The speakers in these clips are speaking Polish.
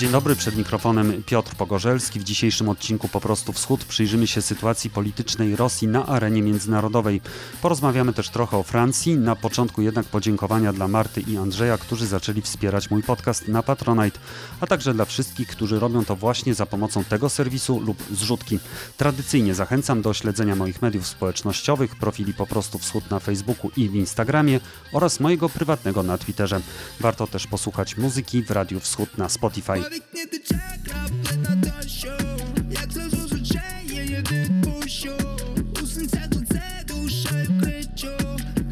Dzień dobry, przed mikrofonem Piotr Pogorzelski. W dzisiejszym odcinku Po prostu Wschód przyjrzymy się sytuacji politycznej Rosji na arenie międzynarodowej. Porozmawiamy też trochę o Francji. Na początku jednak podziękowania dla Marty i Andrzeja, którzy zaczęli wspierać mój podcast na Patronite, a także dla wszystkich, którzy robią to właśnie za pomocą tego serwisu lub zrzutki. Tradycyjnie zachęcam do śledzenia moich mediów społecznościowych, profili Po prostu Wschód na Facebooku i w Instagramie oraz mojego prywatnego na Twitterze. Warto też posłuchać muzyki w Radiu Wschód na Spotify. навіть не тече краплина дощу Як сльозу з очей я її пущу У сенцях лице душею кричу.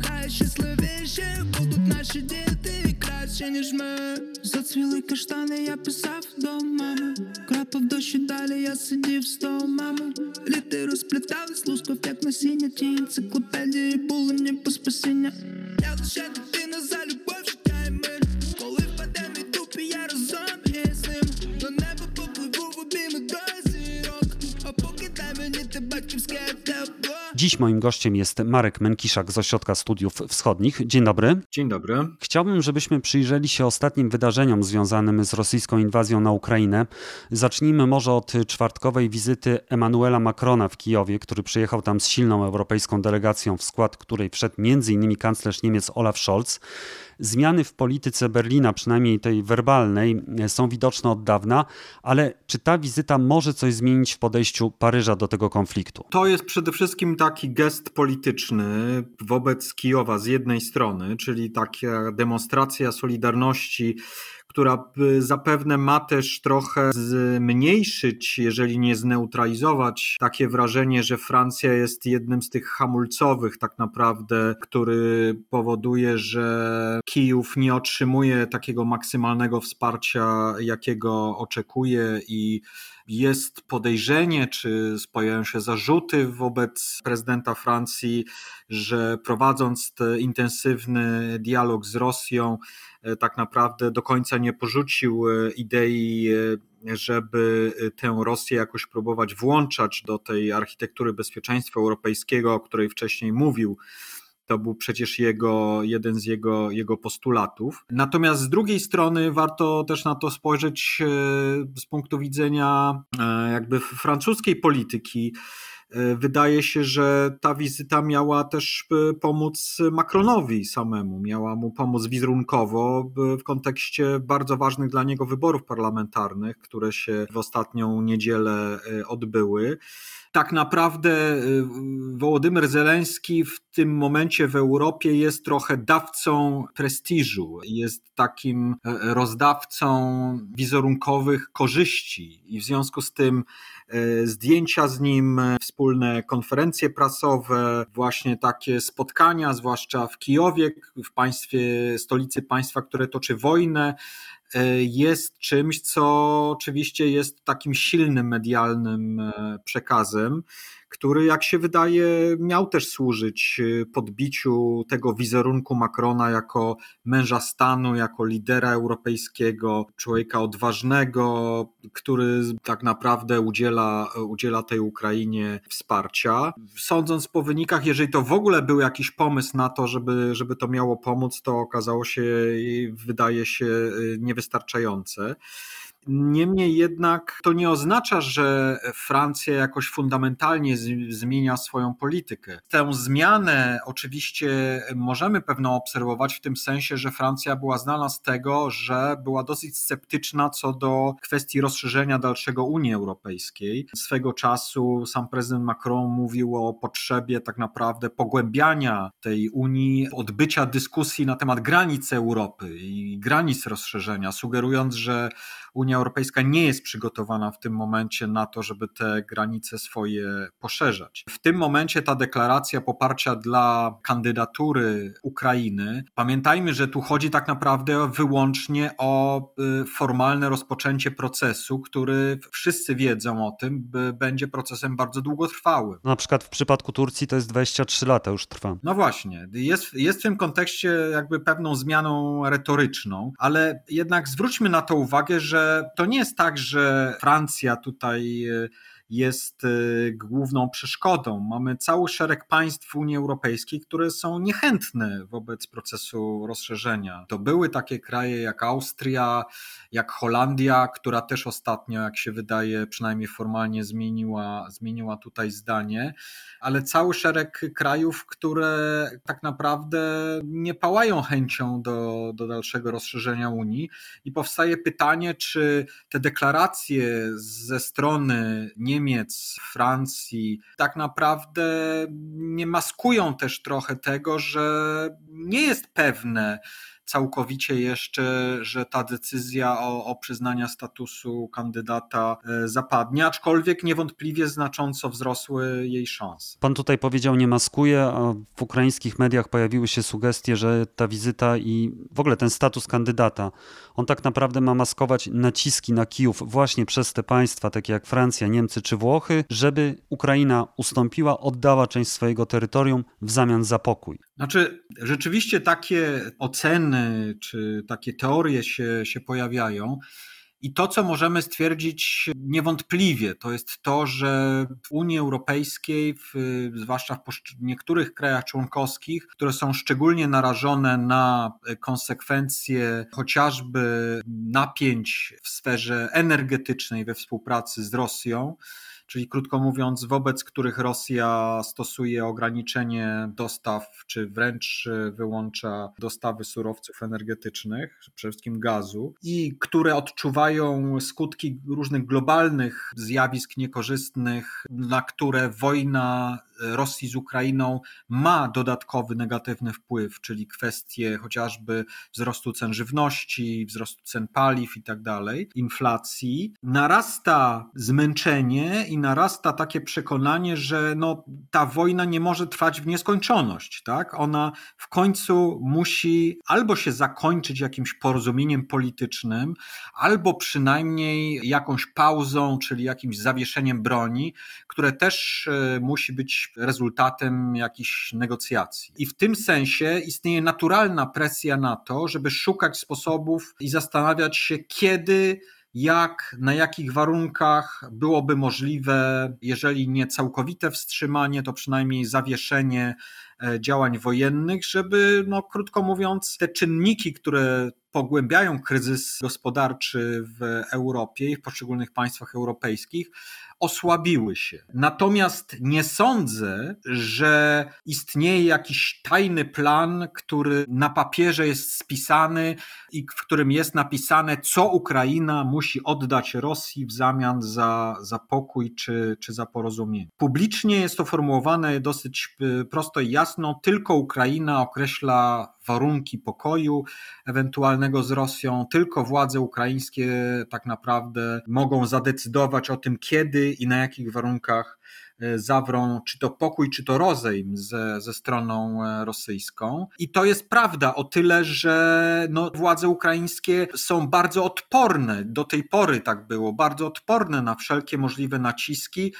Хай щасливіше будуть наші діти краще, ніж ми. Зацвіли каштани, я писав до мами. Крапав дощ далі я сидів з мами Літи розплітались, лускав, як насіння ті. Dziś moim gościem jest Marek Menkiszak z Ośrodka Studiów Wschodnich. Dzień dobry. Dzień dobry. Chciałbym, żebyśmy przyjrzeli się ostatnim wydarzeniom związanym z rosyjską inwazją na Ukrainę. Zacznijmy może od czwartkowej wizyty Emmanuela Macrona w Kijowie, który przyjechał tam z silną europejską delegacją, w skład której wszedł m.in. kanclerz Niemiec Olaf Scholz. Zmiany w polityce Berlina, przynajmniej tej werbalnej, są widoczne od dawna, ale czy ta wizyta może coś zmienić w podejściu Paryża do tego konfliktu? To jest przede wszystkim taki gest polityczny wobec Kijowa z jednej strony, czyli taka demonstracja solidarności która zapewne ma też trochę zmniejszyć, jeżeli nie zneutralizować, takie wrażenie, że Francja jest jednym z tych hamulcowych, tak naprawdę, który powoduje, że Kijów nie otrzymuje takiego maksymalnego wsparcia, jakiego oczekuje i jest podejrzenie, czy pojawiają się zarzuty wobec prezydenta Francji, że prowadząc intensywny dialog z Rosją, e, tak naprawdę do końca nie porzucił e, idei, e, żeby tę Rosję jakoś próbować włączać do tej architektury bezpieczeństwa europejskiego, o której wcześniej mówił to był przecież jego, jeden z jego, jego postulatów. Natomiast z drugiej strony warto też na to spojrzeć e, z punktu widzenia e, jakby francuskiej polityki. E, wydaje się, że ta wizyta miała też pomóc Macronowi samemu, miała mu pomóc wizerunkowo w kontekście bardzo ważnych dla niego wyborów parlamentarnych, które się w ostatnią niedzielę odbyły. Tak naprawdę Wołodymyr Zeleński w tym momencie w Europie jest trochę dawcą prestiżu, jest takim e, rozdawcą wizerunkowych korzyści i w związku z tym e, zdjęcia z nim, wspólne konferencje prasowe, właśnie takie spotkania, zwłaszcza w Kijowie, w państwie, stolicy państwa, które toczy wojnę, E, jest czymś, co oczywiście jest takim silnym medialnym e, przekazem który, jak się wydaje, miał też służyć y, podbiciu tego wizerunku Macrona jako męża stanu, jako lidera europejskiego, człowieka odważnego, który tak naprawdę udziela, udziela tej Ukrainie wsparcia. Sądząc po wynikach, jeżeli to w ogóle był jakiś pomysł na to, żeby, żeby to miało pomóc, to okazało się, wydaje się, y, niewystarczające. Niemniej jednak to nie oznacza, że Francja jakoś fundamentalnie zmienia swoją politykę. Tę zmianę oczywiście możemy pewno obserwować w tym sensie, że Francja była znana z tego, że była dosyć sceptyczna co do kwestii rozszerzenia dalszego Unii Europejskiej. Swego czasu sam prezydent Macron mówił o potrzebie tak naprawdę pogłębiania tej Unii, odbycia dyskusji na temat granic Europy i granic rozszerzenia, sugerując, że Unia Europejska nie jest przygotowana w tym momencie na to, żeby te granice swoje poszerzać. W tym momencie ta deklaracja poparcia dla kandydatury Ukrainy, pamiętajmy, że tu chodzi tak naprawdę wyłącznie o y, formalne rozpoczęcie procesu, który wszyscy wiedzą o tym, będzie procesem bardzo długotrwałym. Na przykład w przypadku Turcji to jest 23 lata już trwa. No właśnie, jest, jest w tym kontekście jakby pewną zmianą retoryczną, ale jednak zwróćmy na to uwagę, że to nie jest tak, że Francja tutaj e, jest y, główną przeszkodą. Mamy cały szereg państw Unii Europejskiej, które są niechętne wobec procesu rozszerzenia. To były takie kraje jak Austria, jak Holandia, która też ostatnio, jak się wydaje, przynajmniej formalnie zmieniła, zmieniła tutaj zdanie, ale cały szereg krajów, które tak naprawdę nie pałają chęcią do, do dalszego rozszerzenia Unii i powstaje pytanie, czy te deklaracje ze strony Niemiec, Francji tak naprawdę nie maskują też trochę tego, że nie jest pewne, całkowicie jeszcze, że ta decyzja o, o przyznania statusu kandydata e, zapadnie, aczkolwiek niewątpliwie znacząco wzrosły jej szanse. Pan tutaj powiedział nie maskuje, a w ukraińskich mediach pojawiły się sugestie, że ta wizyta i w ogóle ten status kandydata, on tak naprawdę ma maskować naciski na Kijów właśnie przez te państwa, takie jak Francja, Niemcy czy Włochy, żeby Ukraina ustąpiła, oddała część swojego terytorium w zamian za pokój. Znaczy, rzeczywiście takie oceny czy takie teorie się, się pojawiają. I to, co możemy stwierdzić niewątpliwie, to jest to, że w Unii Europejskiej, w, zwłaszcza w niektórych krajach członkowskich, które są szczególnie narażone na konsekwencje chociażby napięć w sferze energetycznej we współpracy z Rosją, czyli krótko mówiąc, wobec których Rosja stosuje ograniczenie dostaw, czy wręcz wyłącza dostawy surowców energetycznych, przede wszystkim gazu, i które odczuwają skutki różnych globalnych zjawisk niekorzystnych, na które wojna Rosji z Ukrainą ma dodatkowy negatywny wpływ, czyli kwestie chociażby wzrostu cen żywności, wzrostu cen paliw i tak dalej, inflacji, narasta zmęczenie i narasta takie przekonanie, że no, ta wojna nie może trwać w nieskończoność. Tak? Ona w końcu musi albo się zakończyć jakimś porozumieniem politycznym, albo przynajmniej jakąś pauzą, czyli jakimś zawieszeniem broni, które też e, musi być rezultatem jakichś negocjacji. I w tym sensie istnieje naturalna presja na to, żeby szukać sposobów i zastanawiać się, kiedy jak, na jakich warunkach byłoby możliwe, jeżeli nie całkowite wstrzymanie, to przynajmniej zawieszenie e, działań wojennych, żeby, no, krótko mówiąc, te czynniki, które pogłębiają kryzys gospodarczy w Europie i w poszczególnych państwach europejskich, osłabiły się. Natomiast nie sądzę, że istnieje jakiś tajny plan, który na papierze jest spisany i w którym jest napisane, co Ukraina musi oddać Rosji w zamian za, za pokój czy, czy za porozumienie. Publicznie jest to formułowane dosyć y, prosto i jasno, tylko Ukraina określa warunki pokoju ewentualnego z Rosją. Tylko władze ukraińskie tak naprawdę mogą zadecydować o tym, kiedy i na jakich warunkach e, zawrą czy to pokój, czy to rozejm ze, ze stroną e, rosyjską. I to jest prawda o tyle, że no, władze ukraińskie są bardzo odporne, do tej pory tak było, bardzo odporne na wszelkie możliwe naciski.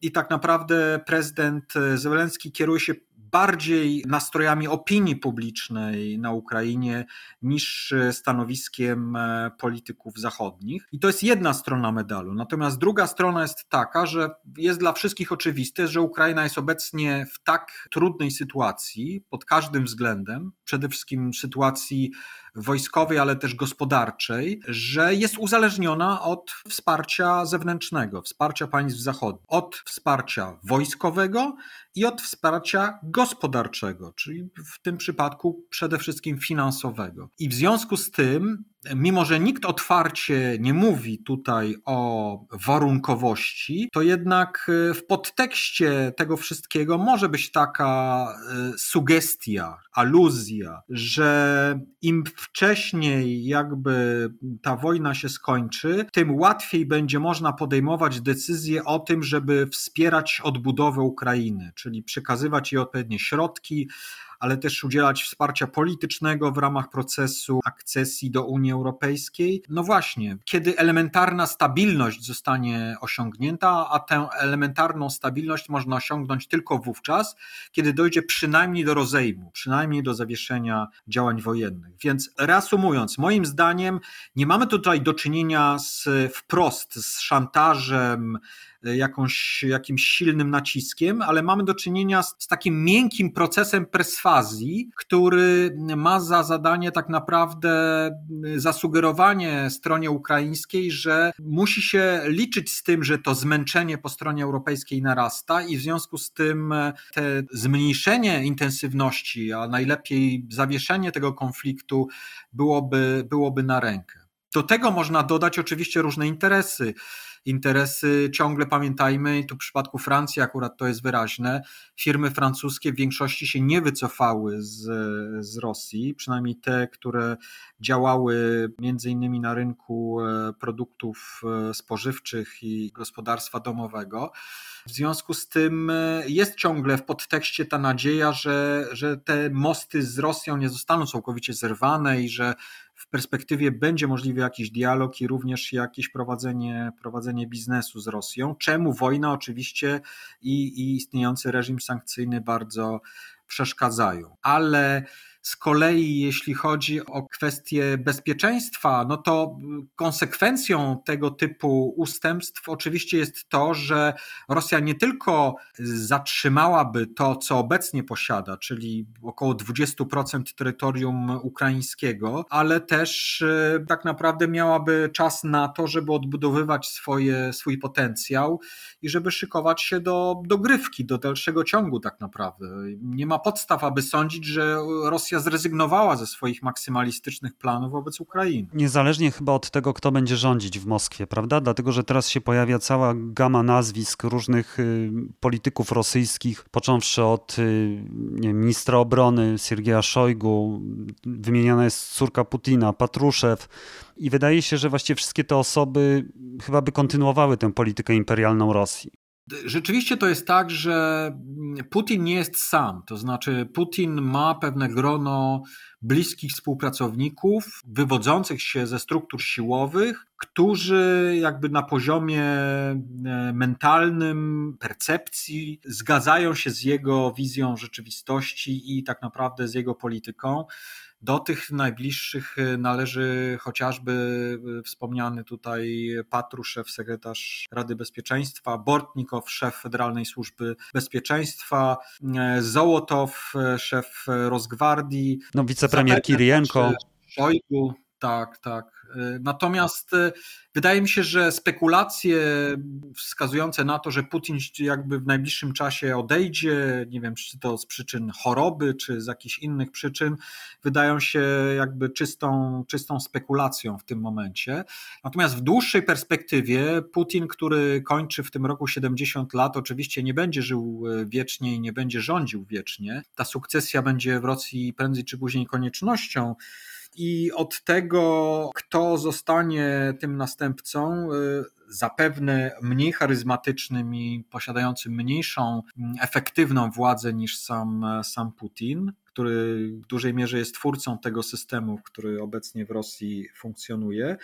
I tak naprawdę prezydent Zełenski kieruje się bardziej nastrojami opinii publicznej na Ukrainie niż stanowiskiem e, polityków zachodnich. I to jest jedna strona medalu. Natomiast druga strona jest taka, że jest dla wszystkich oczywiste, że Ukraina jest obecnie w tak trudnej sytuacji pod każdym względem, przede wszystkim sytuacji wojskowej, ale też gospodarczej, że jest uzależniona od wsparcia zewnętrznego, wsparcia państw zachodnich, od wsparcia wojskowego i od wsparcia gospodarczego, czyli w tym przypadku przede wszystkim finansowego. I w związku z tym mimo że nikt otwarcie nie mówi tutaj o warunkowości, to jednak e, w podtekście tego wszystkiego może być taka e, sugestia, aluzja, że im wcześniej jakby ta wojna się skończy, tym łatwiej będzie można podejmować decyzje o tym, żeby wspierać odbudowę Ukrainy, czyli przekazywać jej odpowiednie środki, ale też udzielać wsparcia politycznego w ramach procesu akcesji do Unii Europejskiej. No właśnie, kiedy elementarna stabilność zostanie osiągnięta, a tę elementarną stabilność można osiągnąć tylko wówczas, kiedy dojdzie przynajmniej do rozejmu, przynajmniej do zawieszenia działań wojennych. Więc reasumując, moim zdaniem nie mamy tutaj do czynienia z wprost z szantażem, jakąś, jakimś silnym naciskiem, ale mamy do czynienia z, z takim miękkim procesem perswazji, który ma za zadanie tak naprawdę zasugerowanie stronie ukraińskiej, że musi się liczyć z tym, że to zmęczenie po stronie europejskiej narasta i w związku z tym te zmniejszenie intensywności, a najlepiej zawieszenie tego konfliktu byłoby, byłoby na rękę. Do tego można dodać oczywiście różne interesy. Interesy ciągle pamiętajmy, i tu w przypadku Francji akurat to jest wyraźne, firmy francuskie w większości się nie wycofały z, z Rosji, przynajmniej te, które działały między innymi na rynku e, produktów e, spożywczych i gospodarstwa domowego. W związku z tym e, jest ciągle w podtekście ta nadzieja, że, że te mosty z Rosją nie zostaną całkowicie zerwane i że w perspektywie będzie możliwy jakiś dialog i również jakieś prowadzenie, prowadzenie biznesu z Rosją, czemu wojna oczywiście i, i istniejący reżim sankcyjny bardzo przeszkadzają. Ale z kolei, jeśli chodzi o kwestie bezpieczeństwa, no to konsekwencją tego typu ustępstw oczywiście jest to, że Rosja nie tylko zatrzymałaby to, co obecnie posiada, czyli około 20% terytorium ukraińskiego, ale też e, tak naprawdę miałaby czas na to, żeby odbudowywać swoje, swój potencjał i żeby szykować się do dogrywki, do dalszego ciągu tak naprawdę. Nie ma podstaw, aby sądzić, że Rosja Rosja zrezygnowała ze swoich maksymalistycznych planów wobec Ukrainy. Niezależnie chyba od tego, kto będzie rządzić w Moskwie, prawda? Dlatego, że teraz się pojawia cała gama nazwisk różnych y, polityków rosyjskich, począwszy od y, nie, ministra obrony Siergieja Szojgu, wymieniana jest córka Putina, Patruszew. I wydaje się, że właściwie wszystkie te osoby chyba by kontynuowały tę politykę imperialną Rosji. Rzeczywiście to jest tak, że Putin nie jest sam. To znaczy, Putin ma pewne grono bliskich współpracowników, wywodzących się ze struktur siłowych, którzy jakby na poziomie e, mentalnym, percepcji zgadzają się z jego wizją rzeczywistości i tak naprawdę z jego polityką. Do tych najbliższych e, należy chociażby e, wspomniany tutaj Patruszew, sekretarz Rady Bezpieczeństwa, Bortnikow, szef Federalnej Służby Bezpieczeństwa, e, Zołotow, szef Rosgwardii. No, wicepremier Kirienko. Szojgu, tak, tak. Natomiast y, wydaje mi się, że spekulacje wskazujące na to, że Putin jakby w najbliższym czasie odejdzie, nie wiem, czy to z przyczyn choroby, czy z jakichś innych przyczyn, wydają się jakby czystą, czystą spekulacją w tym momencie. Natomiast w dłuższej perspektywie Putin, który kończy w tym roku 70 lat, oczywiście nie będzie żył y, wiecznie i nie będzie rządził wiecznie. Ta sukcesja będzie w Rosji prędzej czy później koniecznością i od tego, kto zostanie tym następcą, y, zapewne mniej charyzmatycznym i posiadającym mniejszą mm, efektywną władzę niż sam, sam Putin, który w dużej mierze jest twórcą tego systemu, który obecnie w Rosji funkcjonuje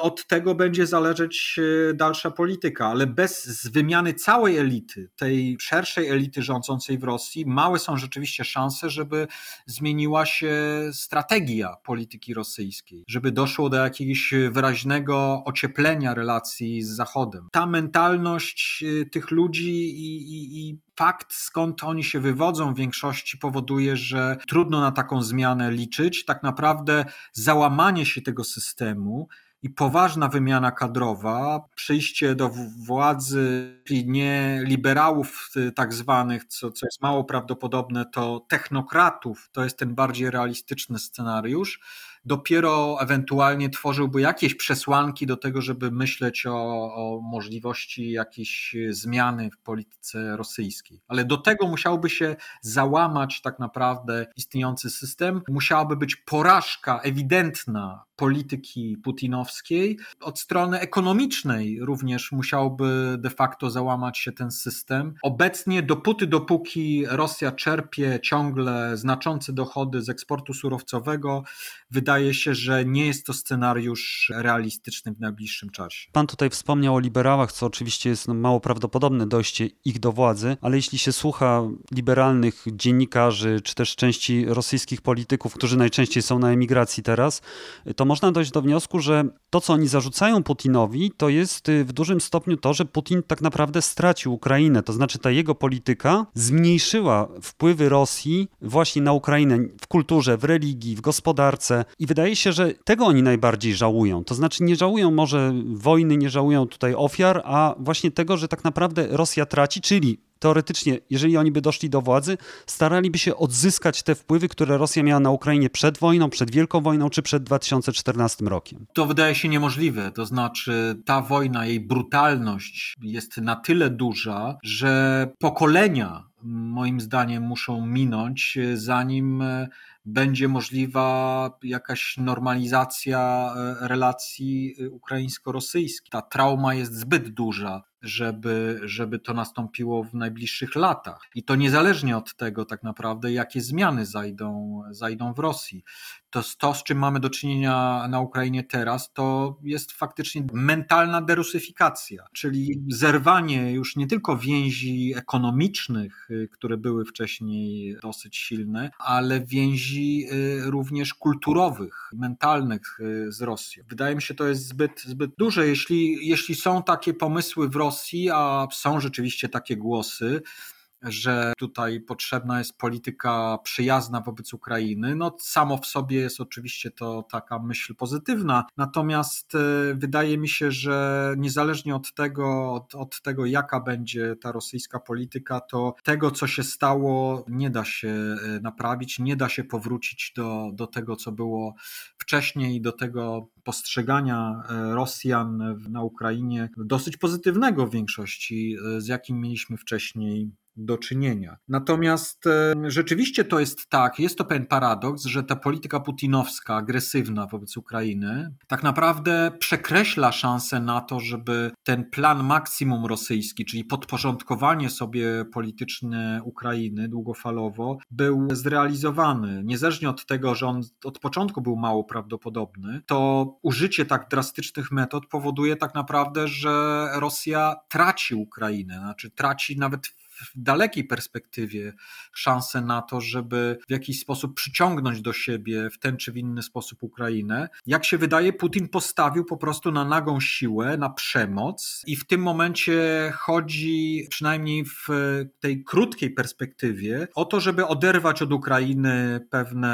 od tego będzie zależeć e, dalsza polityka, ale bez wymiany całej elity, tej szerszej elity rządzącej w Rosji, małe są rzeczywiście szanse, żeby zmieniła się strategia polityki rosyjskiej, żeby doszło do jakiegoś wyraźnego ocieplenia relacji z Zachodem. Ta mentalność e, tych ludzi i, i, i fakt, skąd oni się wywodzą w większości, powoduje, że trudno na taką zmianę liczyć. Tak naprawdę załamanie się tego systemu i poważna wymiana kadrowa, przyjście do władzy nie liberałów y, tak zwanych, co, co jest mało prawdopodobne, to technokratów, to jest ten bardziej realistyczny scenariusz dopiero ewentualnie tworzyłby jakieś przesłanki do tego, żeby myśleć o, o, możliwości jakiejś zmiany w polityce rosyjskiej. Ale do tego musiałby się załamać tak naprawdę istniejący system, musiałaby być porażka ewidentna polityki putinowskiej. Od strony ekonomicznej również musiałby de facto załamać się ten system. Obecnie, dopóty, dopóki Rosja czerpie ciągle znaczące dochody z eksportu surowcowego, wydaje się, że nie jest to scenariusz realistyczny w najbliższym czasie. Pan tutaj wspomniał o liberałach, co oczywiście jest no, mało prawdopodobne dojście ich do władzy, ale jeśli się słucha liberalnych dziennikarzy, czy też części rosyjskich polityków, którzy najczęściej są na emigracji teraz, to można dojść do wniosku, że to, co oni zarzucają Putinowi, to jest y, w dużym stopniu to, że Putin tak naprawdę stracił Ukrainę. To znaczy ta jego polityka zmniejszyła wpływy Rosji właśnie na Ukrainę w kulturze, w religii, w gospodarce i wydaje się, że tego oni najbardziej żałują. To znaczy nie żałują może wojny, nie żałują tutaj ofiar, a właśnie tego, że tak naprawdę Rosja traci, czyli teoretycznie, jeżeli oni by doszli do władzy, staraliby się odzyskać te wpływy, które Rosja miała na Ukrainie przed wojną, przed Wielką Wojną czy przed 2014 rokiem. To wydaje się niemożliwe. To znaczy, ta wojna, jej brutalność jest na tyle duża, że pokolenia, moim zdaniem, muszą minąć, zanim będzie możliwa jakaś normalizacja e, relacji e, ukraińsko-rosyjskich. Ta trauma jest zbyt duża żeby, żeby to nastąpiło w najbliższych latach. I to niezależnie od tego, tak naprawdę, jakie zmiany zajdą, zajdą w Rosji. To, to, z czym mamy do czynienia na Ukrainie teraz, to jest faktycznie mentalna derusyfikacja, czyli zerwanie już nie tylko więzi ekonomicznych, y, które były wcześniej dosyć silne, ale więzi y, również kulturowych, mentalnych y, z Rosją. Wydaje mi się, to jest zbyt, zbyt duże. Jeśli, jeśli są takie pomysły w Rosji, Rosji, a są rzeczywiście takie głosy, że tutaj potrzebna jest polityka przyjazna wobec Ukrainy. No, samo w sobie jest oczywiście to taka myśl pozytywna, natomiast e, wydaje mi się, że niezależnie od tego, od, od tego, jaka będzie ta rosyjska polityka, to tego, co się stało, nie da się e, naprawić, nie da się powrócić do, do tego, co było wcześniej, do tego postrzegania e, Rosjan na Ukrainie dosyć pozytywnego w większości, z jakim mieliśmy wcześniej do czynienia. Natomiast e, rzeczywiście to jest tak, jest to pewien paradoks, że ta polityka putinowska, agresywna wobec Ukrainy, tak naprawdę przekreśla szansę na to, żeby ten plan maksimum rosyjski, czyli podporządkowanie sobie polityczne Ukrainy długofalowo, był zrealizowany. Niezależnie od tego, że on od początku był mało prawdopodobny, to użycie tak drastycznych metod powoduje tak naprawdę, że Rosja traci Ukrainę, znaczy traci nawet dalekiej perspektywie szansę na to, żeby w jakiś sposób przyciągnąć do siebie w ten czy w inny sposób Ukrainę. Jak się wydaje, Putin postawił po prostu na nagą siłę, na przemoc i w tym momencie chodzi, przynajmniej w tej krótkiej perspektywie, o to, żeby oderwać od Ukrainy pewne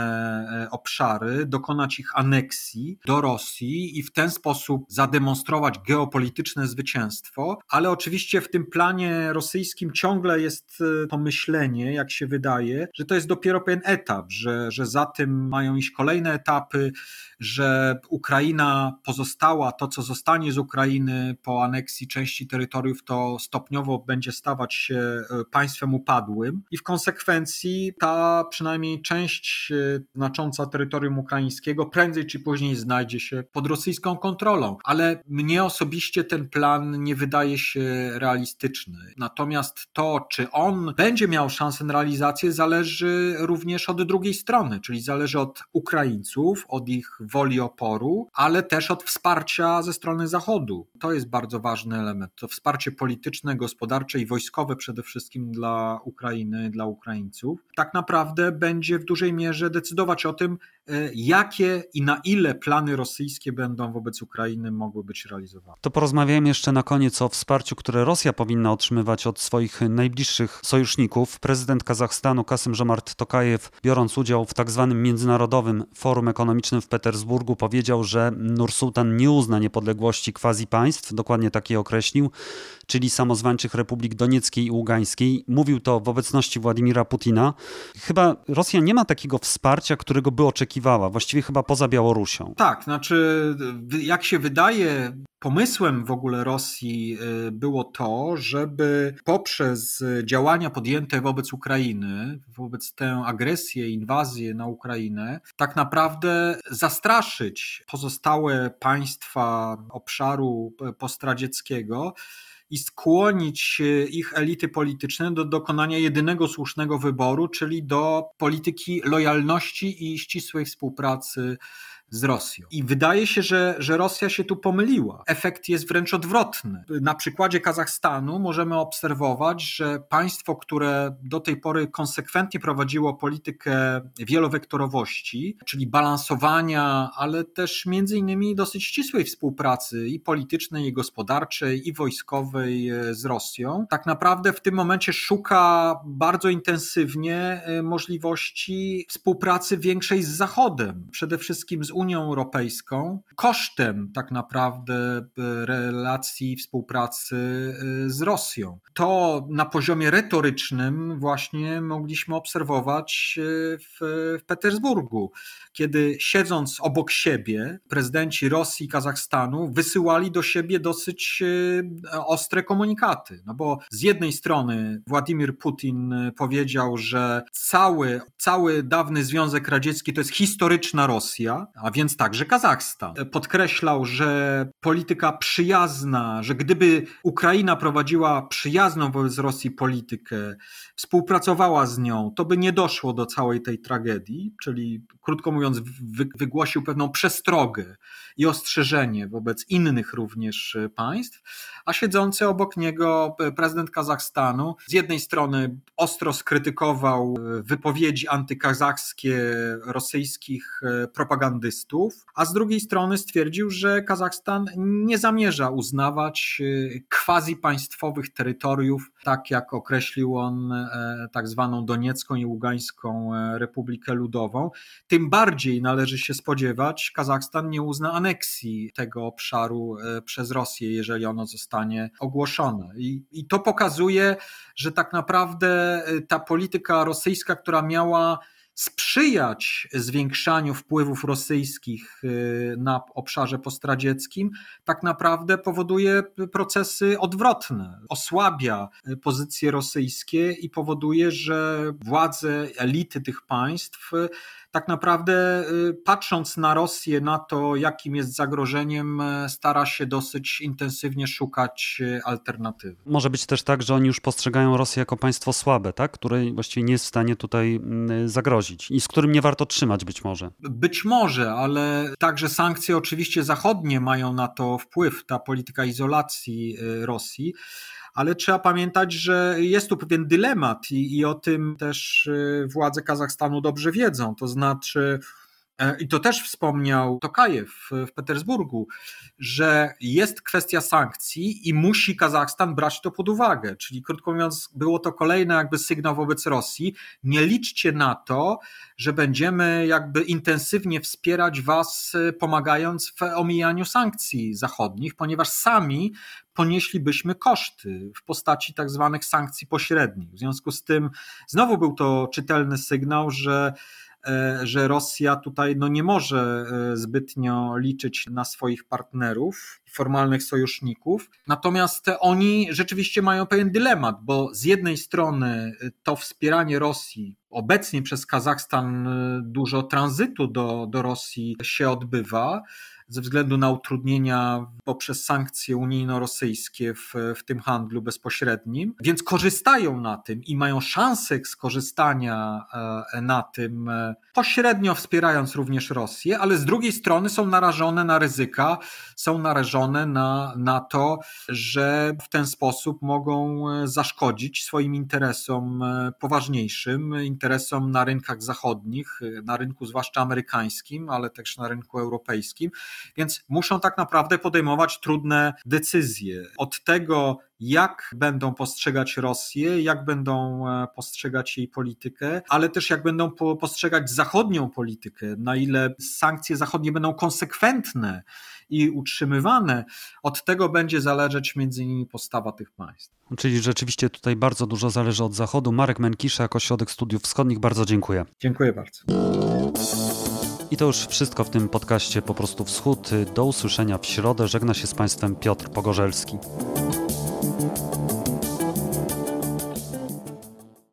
e, obszary, dokonać ich aneksji do Rosji i w ten sposób zademonstrować geopolityczne zwycięstwo, ale oczywiście w tym planie rosyjskim ciągle ogóle jest e, to myślenie, jak się wydaje, że to jest dopiero pewien etap, że, że za tym mają iść kolejne etapy, że Ukraina pozostała, to co zostanie z Ukrainy po aneksji części terytoriów, to stopniowo będzie stawać się e, państwem upadłym i w konsekwencji ta przynajmniej część e, znacząca terytorium ukraińskiego prędzej czy później znajdzie się pod rosyjską kontrolą. Ale mnie osobiście ten plan nie wydaje się realistyczny. Natomiast to, czy on będzie miał szansę na realizację, zależy również od drugiej strony, czyli zależy od Ukraińców, od ich woli oporu, ale też od wsparcia ze strony Zachodu. To jest bardzo ważny element. To wsparcie polityczne, gospodarcze i wojskowe przede wszystkim dla Ukrainy, dla Ukraińców, tak naprawdę będzie w dużej mierze decydować o tym, E, jakie i na ile plany rosyjskie będą wobec Ukrainy mogły być realizowane. To porozmawiajmy jeszcze na koniec o wsparciu, które Rosja powinna otrzymywać od swoich najbliższych sojuszników. Prezydent Kazachstanu Kasym Żomart Tokajew, biorąc udział w tak zwanym Międzynarodowym Forum Ekonomicznym w Petersburgu, powiedział, że Nursultan nie uzna niepodległości quasi państw, dokładnie takie określił, czyli samozwańczych republik Donieckiej i Ługańskiej. Mówił to w obecności Władimira Putina. Chyba Rosja nie ma takiego wsparcia, którego by oczekiwała, właściwie chyba poza Białorusią. Tak, znaczy jak się wydaje, Pomysłem w ogóle Rosji y, było to, żeby poprzez działania podjęte wobec Ukrainy, wobec tę agresję, inwazję na Ukrainę, tak naprawdę zastraszyć pozostałe państwa obszaru postradzieckiego i skłonić ich elity polityczne do dokonania jedynego słusznego wyboru, czyli do polityki lojalności i ścisłej współpracy z Rosją. I wydaje się, że, że Rosja się tu pomyliła. Efekt jest wręcz odwrotny. Na przykładzie Kazachstanu możemy obserwować, że państwo, które do tej pory konsekwentnie prowadziło politykę wielowektorowości, czyli balansowania, ale też między innymi dosyć ścisłej współpracy i politycznej, i gospodarczej, i wojskowej e, z Rosją, tak naprawdę w tym momencie szuka bardzo intensywnie e, możliwości współpracy większej z Zachodem, przede wszystkim z Unią Europejską, kosztem tak naprawdę e, relacji współpracy z Rosją. To na poziomie retorycznym właśnie mogliśmy obserwować w, w Petersburgu, kiedy siedząc obok siebie, prezydenci Rosji i Kazachstanu wysyłali do siebie dosyć e, ostre komunikaty. No bo z jednej strony Władimir Putin powiedział, że cały, cały dawny Związek Radziecki to jest historyczna Rosja, a więc także Kazachstan. Podkreślał, że polityka przyjazna, że gdyby Ukraina prowadziła przyjazną wobec Rosji politykę, współpracowała z nią, to by nie doszło do całej tej tragedii, czyli krótko mówiąc, wygłosił pewną przestrogę i ostrzeżenie wobec innych również e, państw, a siedzący obok niego e, prezydent Kazachstanu z jednej strony ostro skrytykował e, wypowiedzi antykazachskie rosyjskich propagandystów, a z drugiej strony stwierdził, że Kazachstan nie zamierza uznawać quasi państwowych terytoriów, tak jak określił on tak zwaną Doniecką i Ługańską Republikę Ludową. Tym bardziej należy się spodziewać, Kazachstan nie uzna aneksji tego obszaru e, przez Rosję, jeżeli ono zostanie ogłoszone. I, I to pokazuje, że tak naprawdę e, ta polityka rosyjska, która miała sprzyjać zwiększaniu wpływów rosyjskich y, na obszarze postradzieckim, tak naprawdę powoduje procesy odwrotne. Osłabia pozycje rosyjskie i powoduje, że władze, elity tych państw tak naprawdę y, patrząc na Rosję, na to, jakim jest zagrożeniem, y, stara się dosyć intensywnie szukać alternatywy. Może być też tak, że oni już postrzegają Rosję jako państwo słabe, tak? które właściwie nie jest w stanie tutaj mm, zagrozić i z którym nie warto trzymać być może. Być może, ale także sankcje oczywiście zachodnie mają na to wpływ, ta polityka izolacji y, Rosji ale trzeba pamiętać, że jest tu pewien dylemat i, i, o tym też y, władze Kazachstanu dobrze wiedzą. To znaczy, I to też wspomniał Tokajew w Petersburgu, że jest kwestia sankcji i musi Kazachstan brać to pod uwagę. Czyli krótko mówiąc, było to kolejny jakby sygnał wobec Rosji. Nie liczcie na to, że będziemy jakby intensywnie wspierać was, e, pomagając w omijaniu sankcji zachodnich, ponieważ sami ponieślibyśmy koszty w postaci tak zwanych sankcji pośrednich. W związku z tym znowu był to czytelny sygnał, że E, że Rosja tutaj no nie może e, zbytnio liczyć na swoich partnerów, formalnych sojuszników. Natomiast oni rzeczywiście mają pewien dylemat, bo z jednej strony to wspieranie Rosji obecnie przez Kazachstan e, dużo tranzytu do, do Rosji się odbywa ze względu na utrudnienia poprzez sankcje unijno-rosyjskie w, w tym handlu bezpośrednim, więc korzystają na tym i mają szansę skorzystania e, na tym, e, pośrednio wspierając również Rosję, ale z drugiej strony są narażone na ryzyka, są narażone na, na to, że w ten sposób mogą e, zaszkodzić swoim interesom poważniejszym, interesom na rynkach zachodnich, na rynku zwłaszcza amerykańskim, ale też na rynku europejskim więc muszą tak naprawdę podejmować trudne decyzje. Od tego, jak będą postrzegać Rosję, jak będą e, postrzegać jej politykę, ale też jak będą postrzegać zachodnią politykę, na ile sankcje zachodnie będą konsekwentne i utrzymywane, od tego będzie zależeć między innymi postawa tych państw. Czyli rzeczywiście tutaj bardzo dużo zależy od Zachodu. Marek Menkisza jako Ośrodek Studiów Wschodnich, bardzo dziękuję. Dziękuję bardzo. I to już wszystko w tym podcaście Po prostu Wschód. Do usłyszenia w środę. Żegna się z Państwem Piotr Pogorzelski. Thank you.